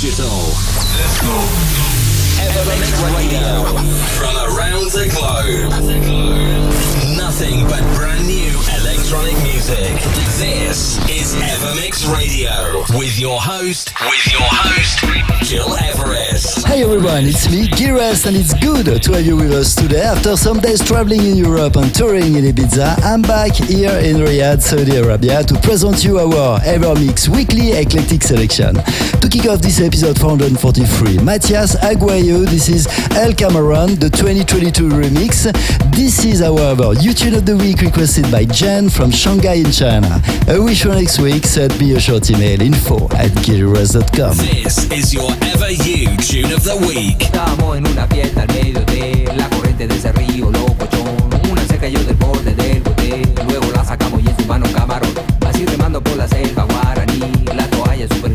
digital. Let's go. Evermix Radio. From around the globe. But brand new electronic music. This is Evermix Radio. With your host, with your host, Gil Everest. Hey everyone, it's me, Gilres, and it's good to have you with us today. After some days traveling in Europe and touring in Ibiza, I'm back here in Riyadh, Saudi Arabia, to present you our Evermix weekly eclectic selection. To kick off this episode 443, Matías Aguayo, this is El Camarón, the 2022 remix. This is, however, YouTube of the Week requested by Jen from Shanghai in China. I wish for next week, send me a short email info at gilres.com. This is your Ever You Tune of the Week. Estábamos en una fiesta al medio de la corriente de ese río locochón. Una se cayó del borde del bote, luego la sacamos y en su mano camarón. Así remando por la selva guaraní, la toalla super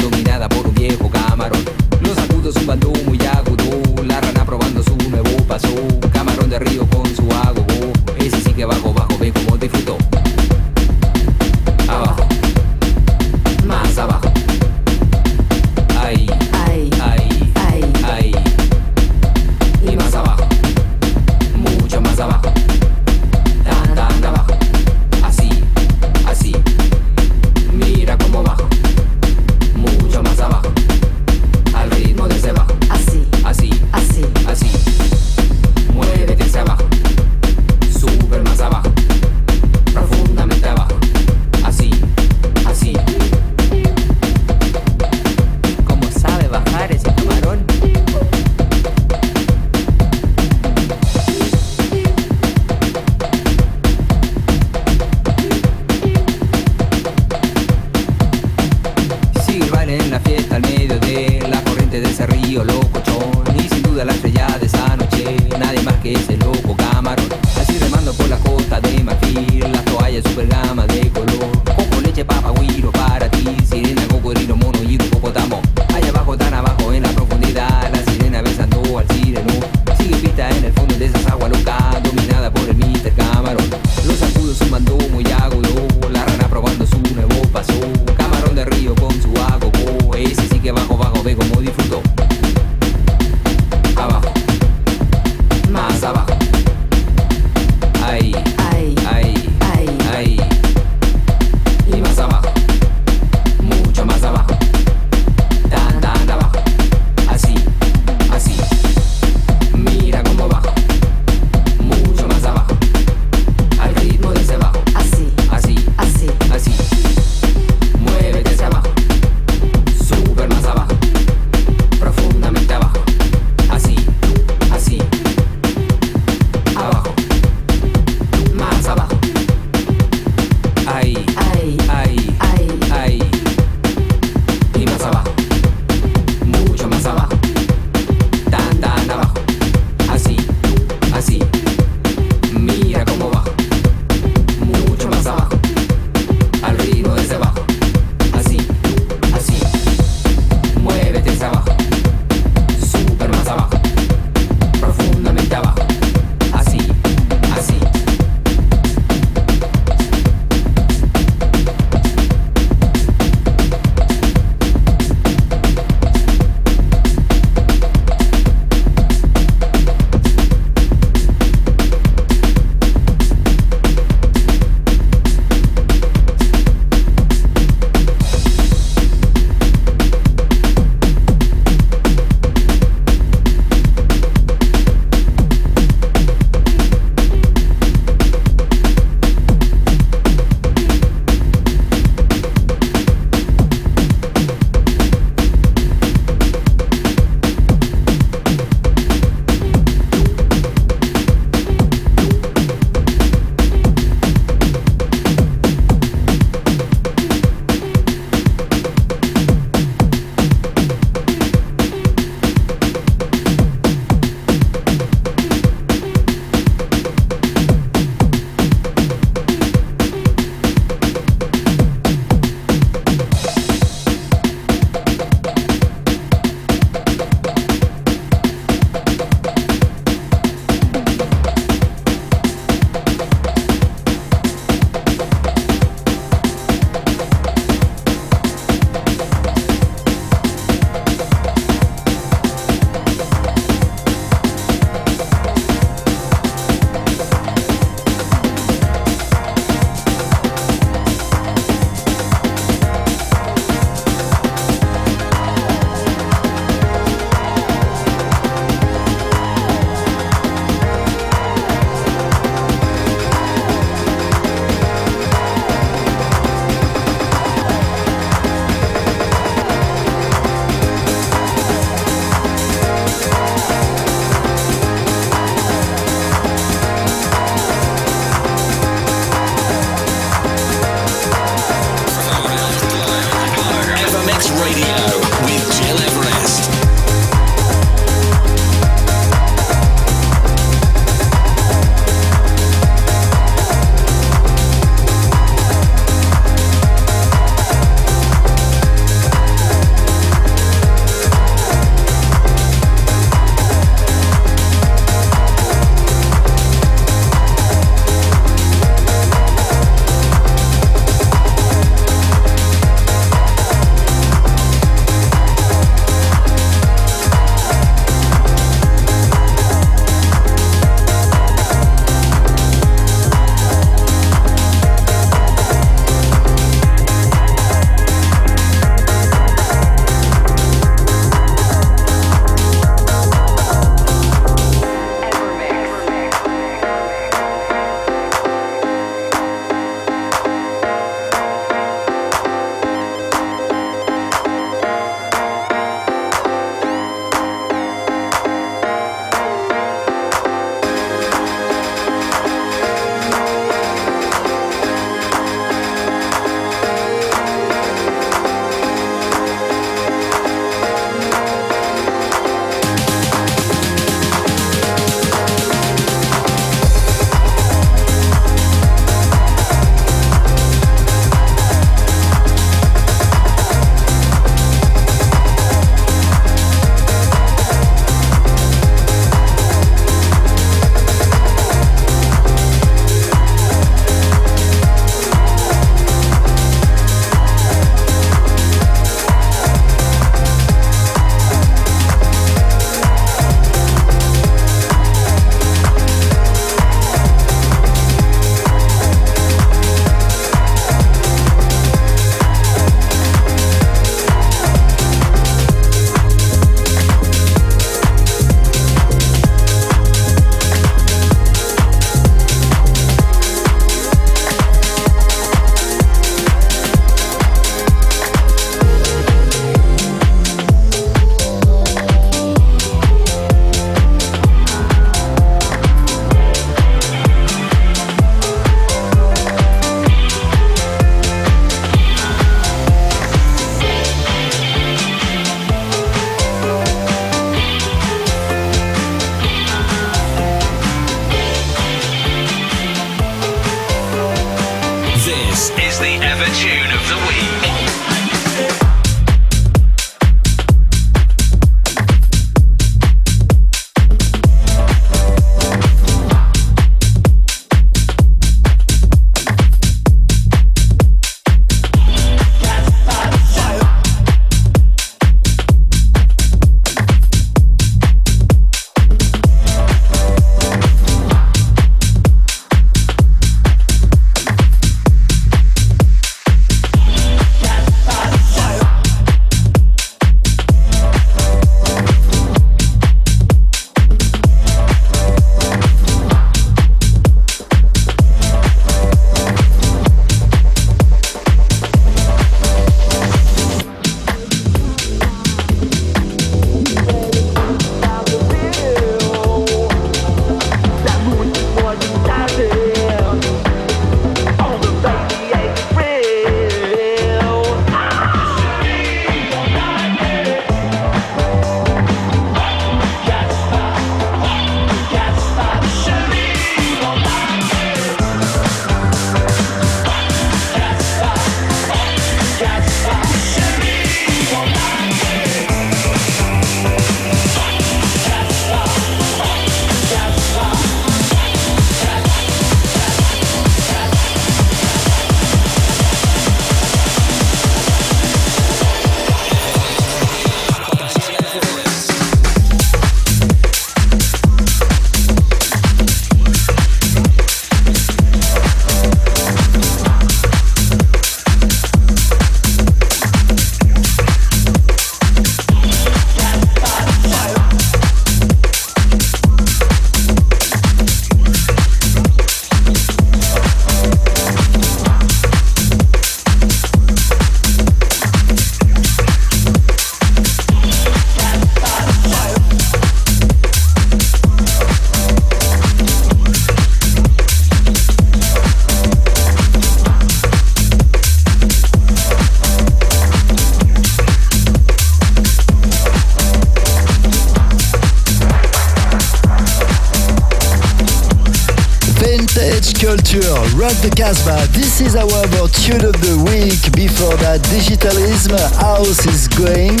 the Casbah. This is our tune of the week. Before that, Digitalism House is going.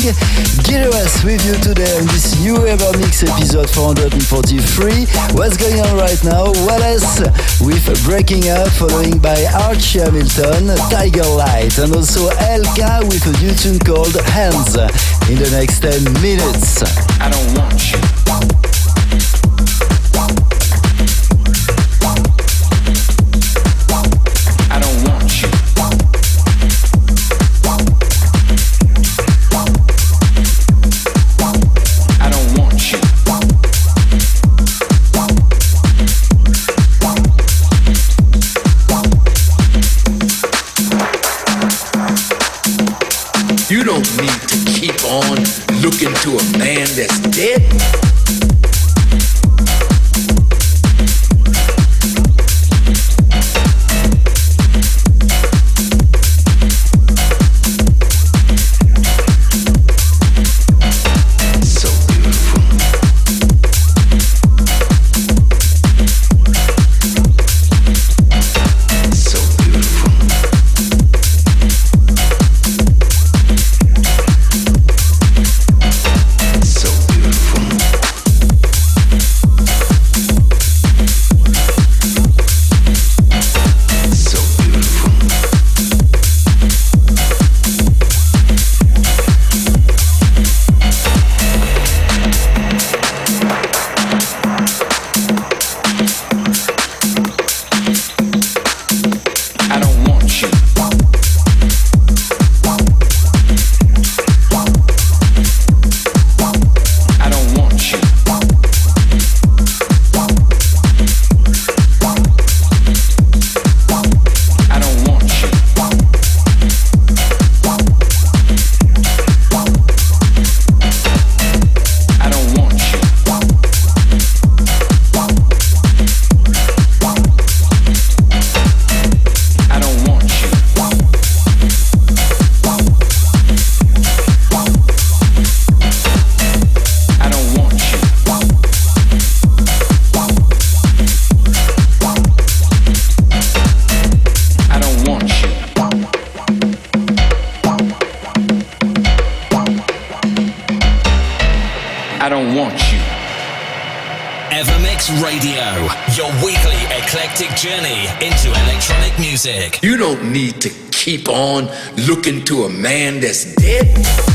Gilres with you today on this new Evermix episode 443. What's going on right now? Wallace with Breaking Up, following by Archie Hamilton, Tiger Light, and also Elka with a new tune called Hands in the next 10 minutes. I don't want dead I don't want you. Evermix Radio, your weekly eclectic journey into electronic music. You don't need to keep on looking to a man that's dead.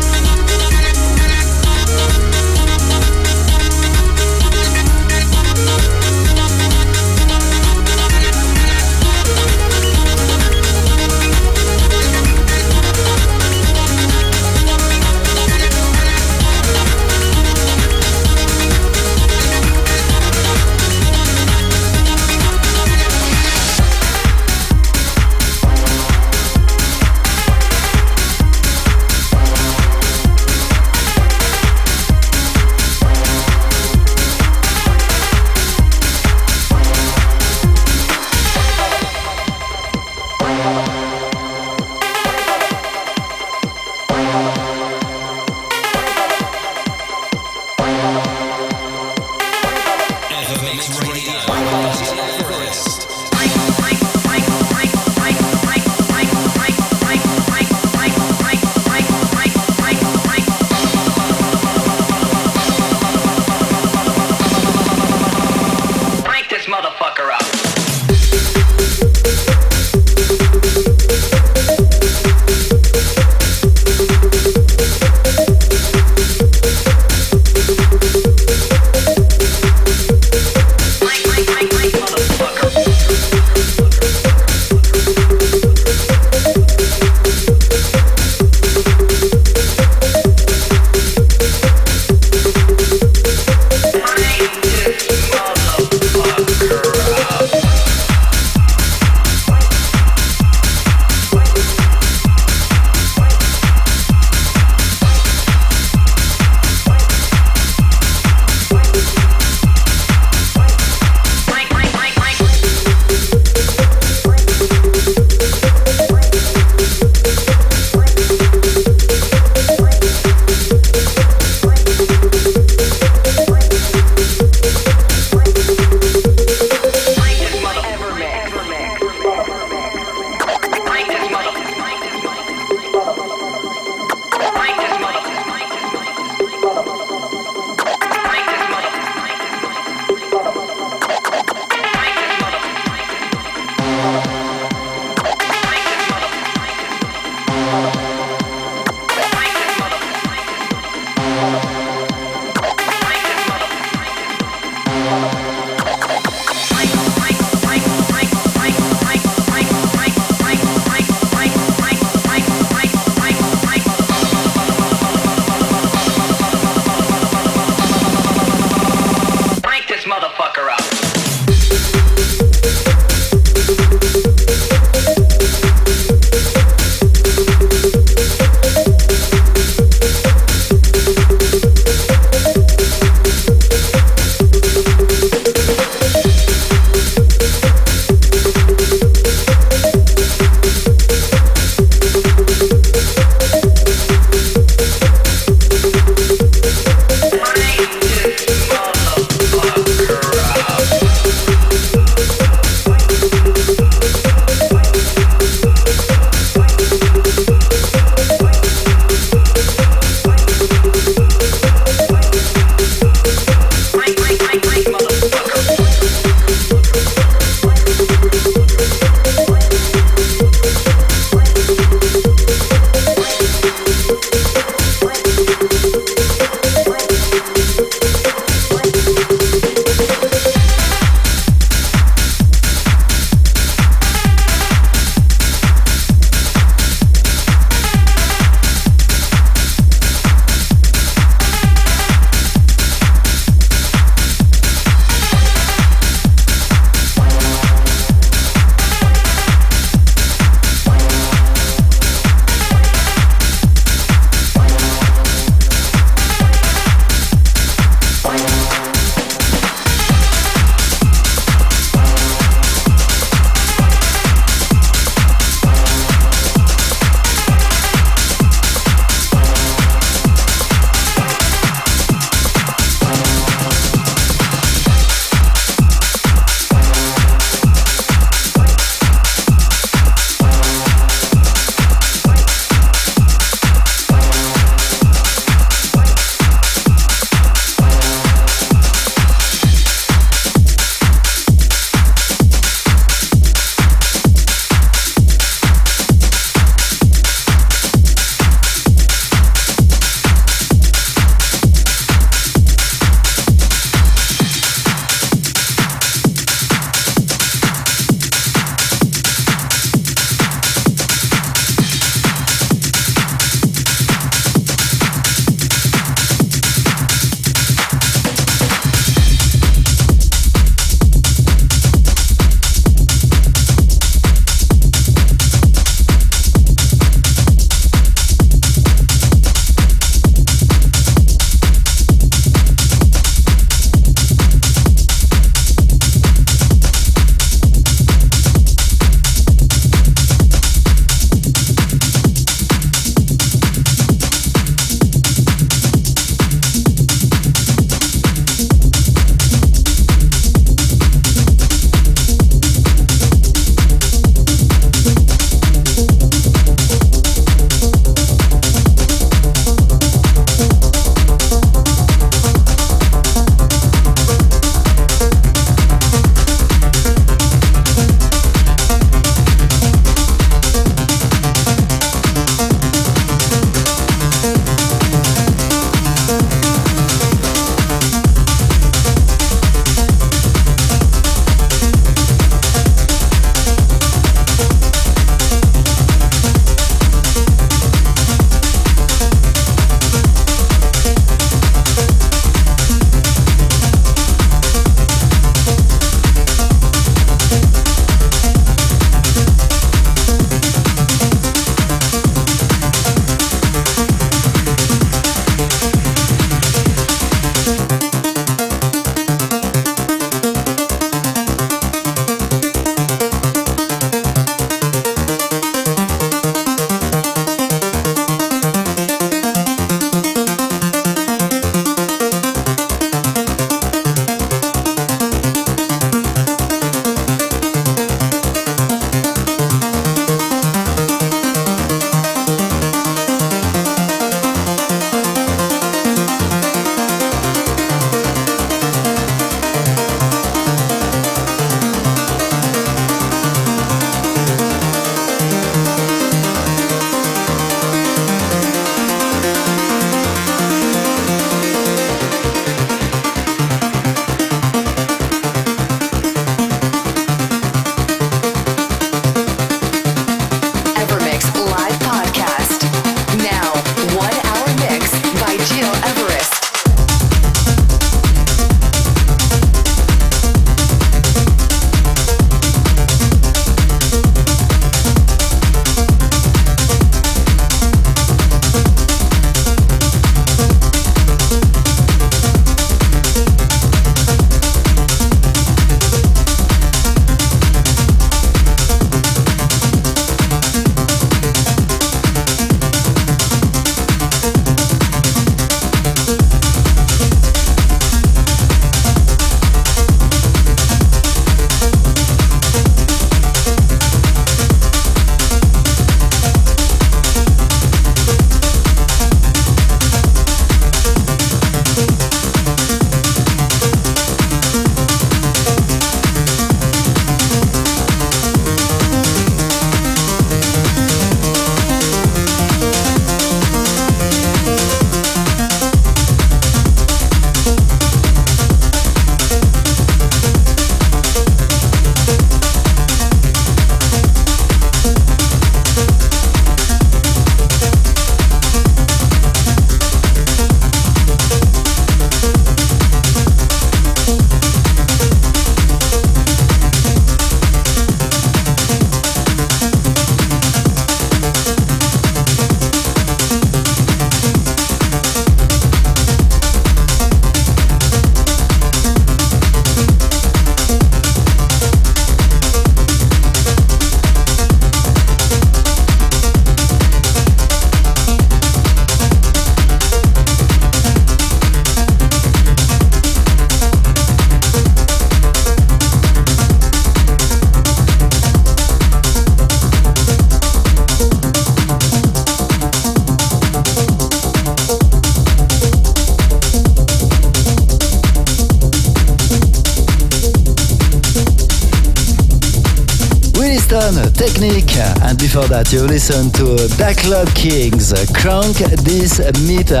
Before that, you listen to Black Club Kings, Crank This Meter,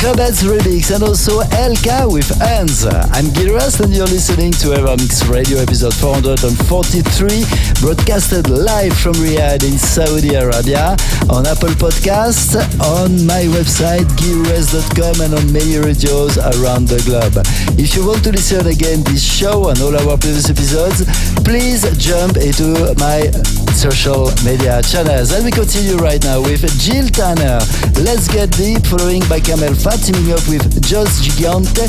Clubheads Remix, and also Elka with Hands. I'm Gilres, and you're listening to Evermix Radio episode 443, broadcasted live from Riyadh in Saudi Arabia on Apple Podcasts, on my website, gilres.com, and on many radios around the globe. If you want to listen again this show and all our previous episodes, please jump into my social media channels. And we continue right now with Jill Tanner. Let's get deep, following by CamelPhat, teaming up with Joss Gigante,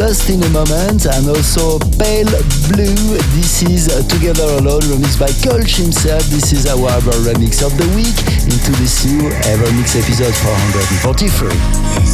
Lost in a Moment, and also Pale Blue. This is Together Alone, remixed by Kolsch himself. This is our remix of the week into this new Evermix episode 443.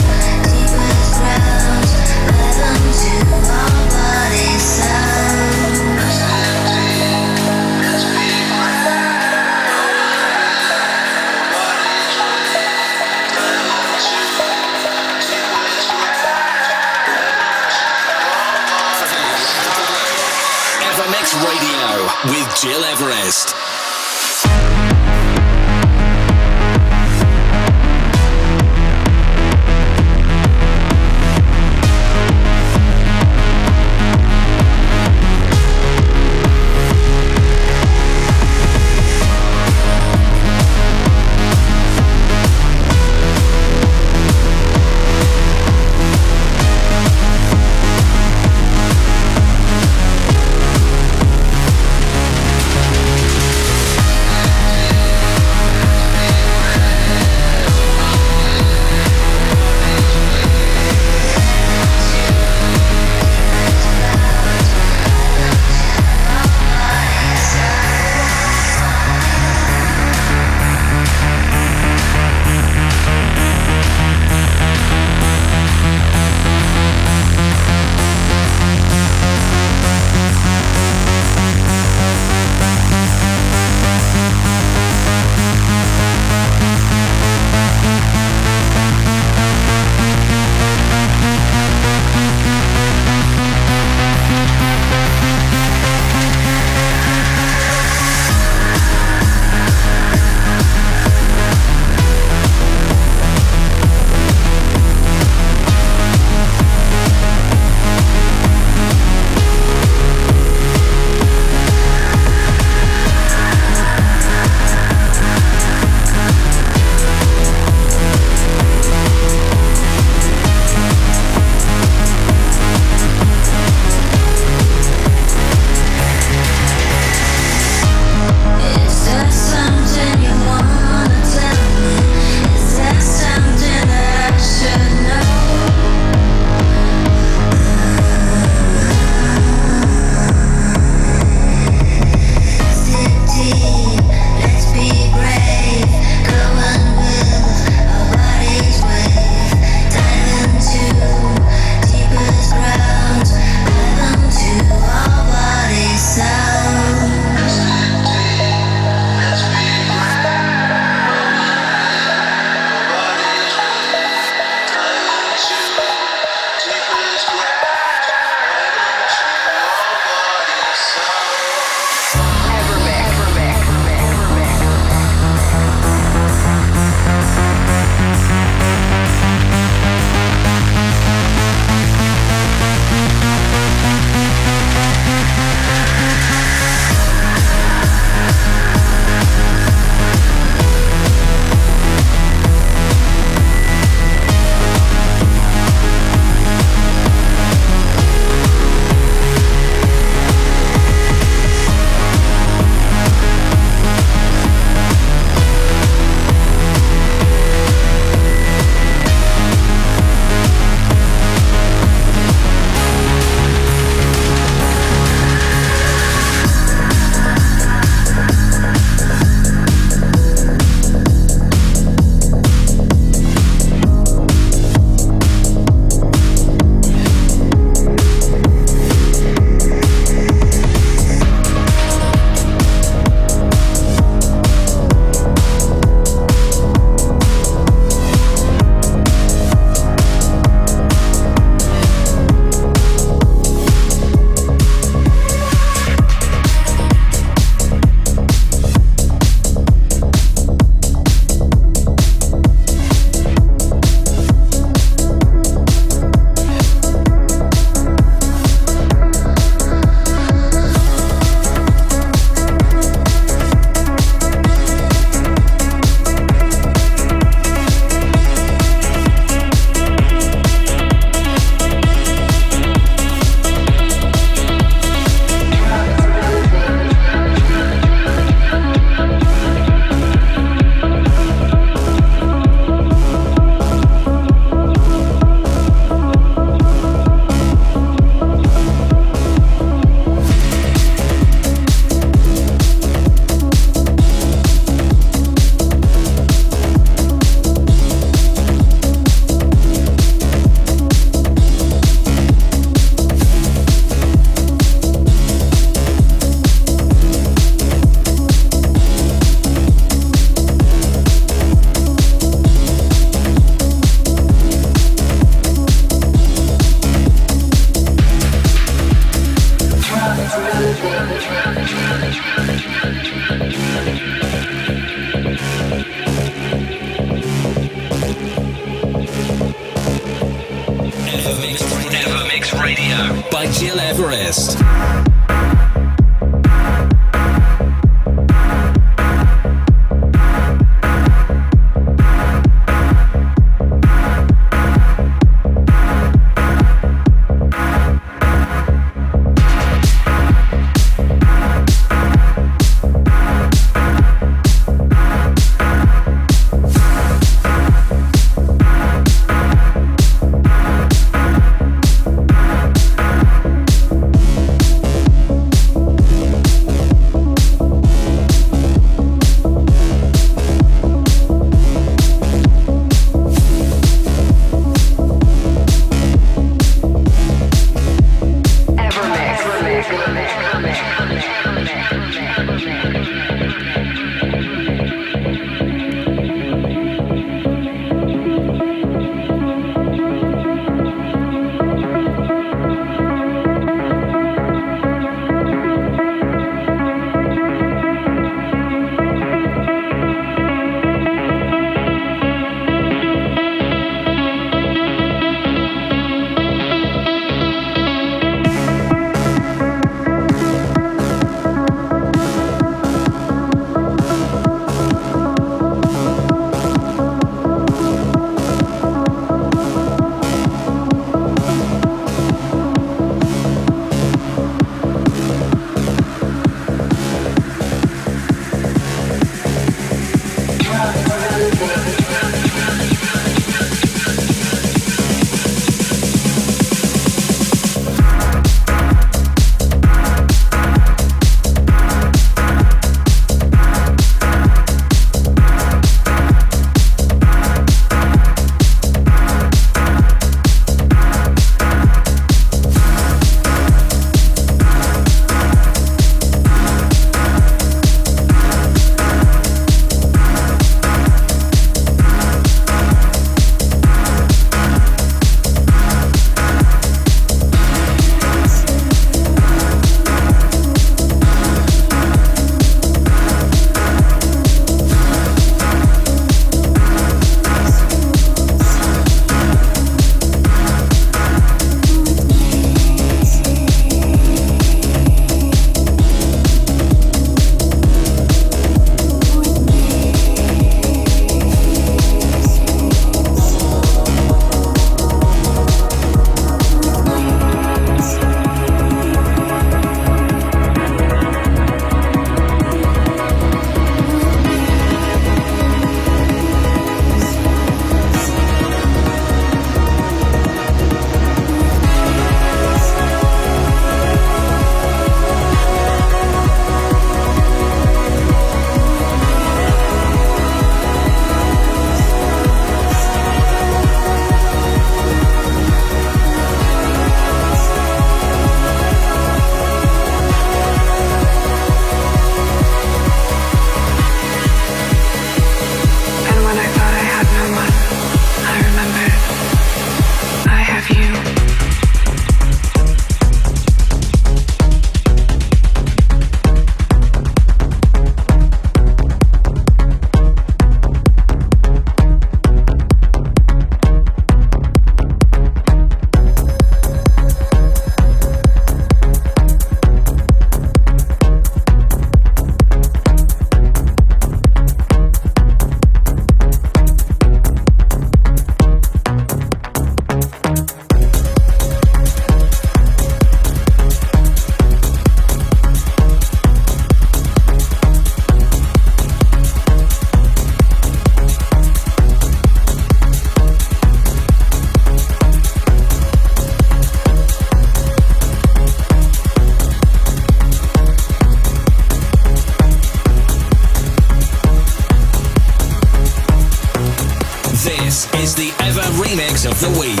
of the week.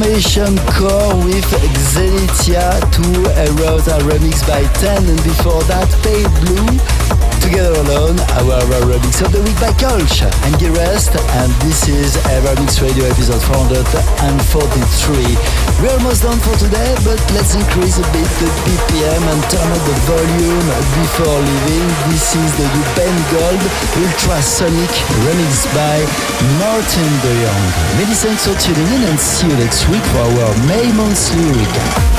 Amalgamation Core with Xenitia 2 Erosa remix by 10 and before that Pale Blue Together Alone, our remix of the week by Kolsch. I'm Rest and this is Evermix Radio episode 443. We're almost done for today, but let's increase a bit the BPM and turn up the volume before leaving. This is the Ben Gold Ultrasonic remix by Martin De Jong. Many thanks for tuning in and see you next week for our May monthly recap.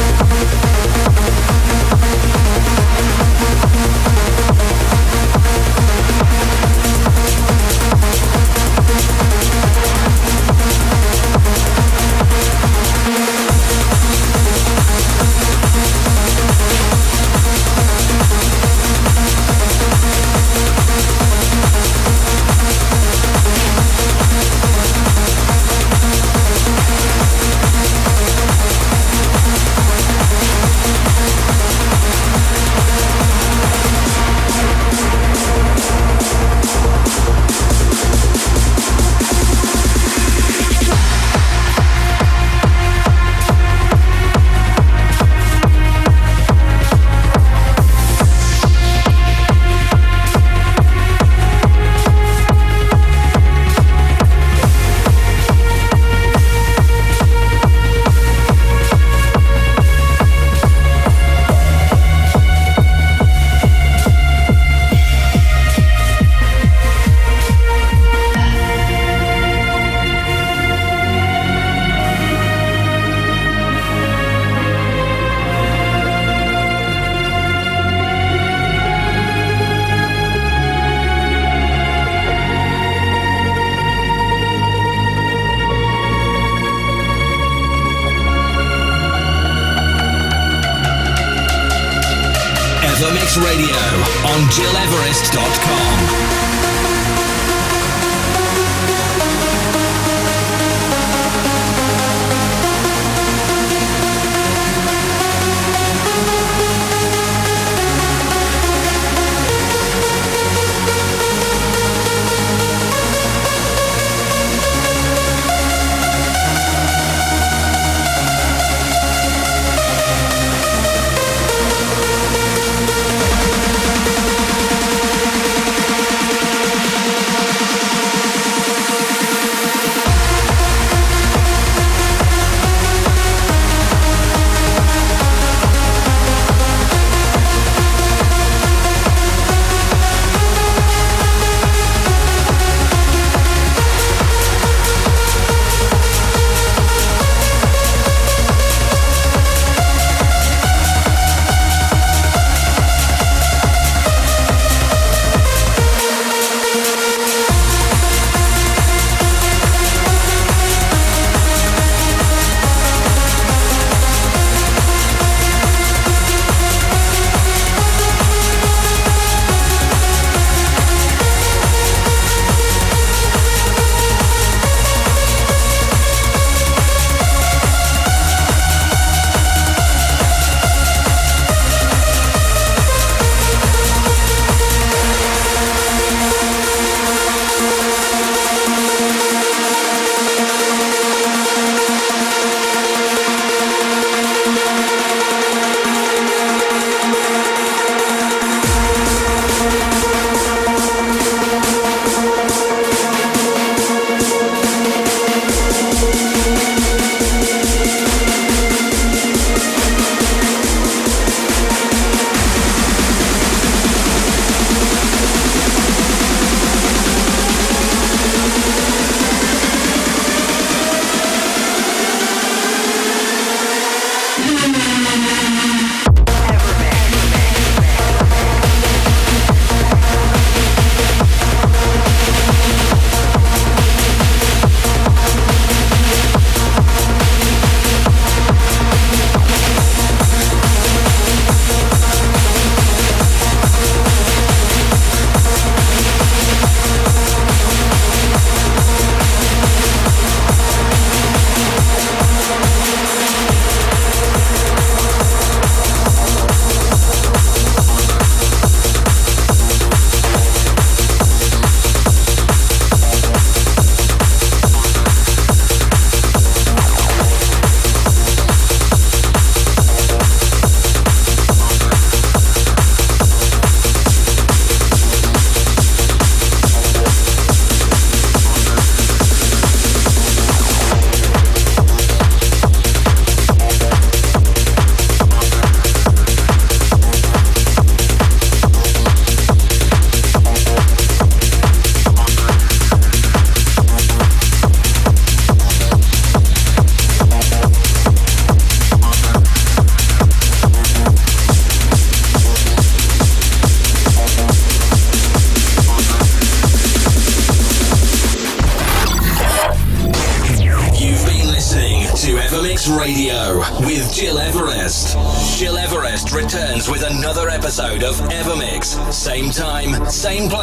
Same time, same place.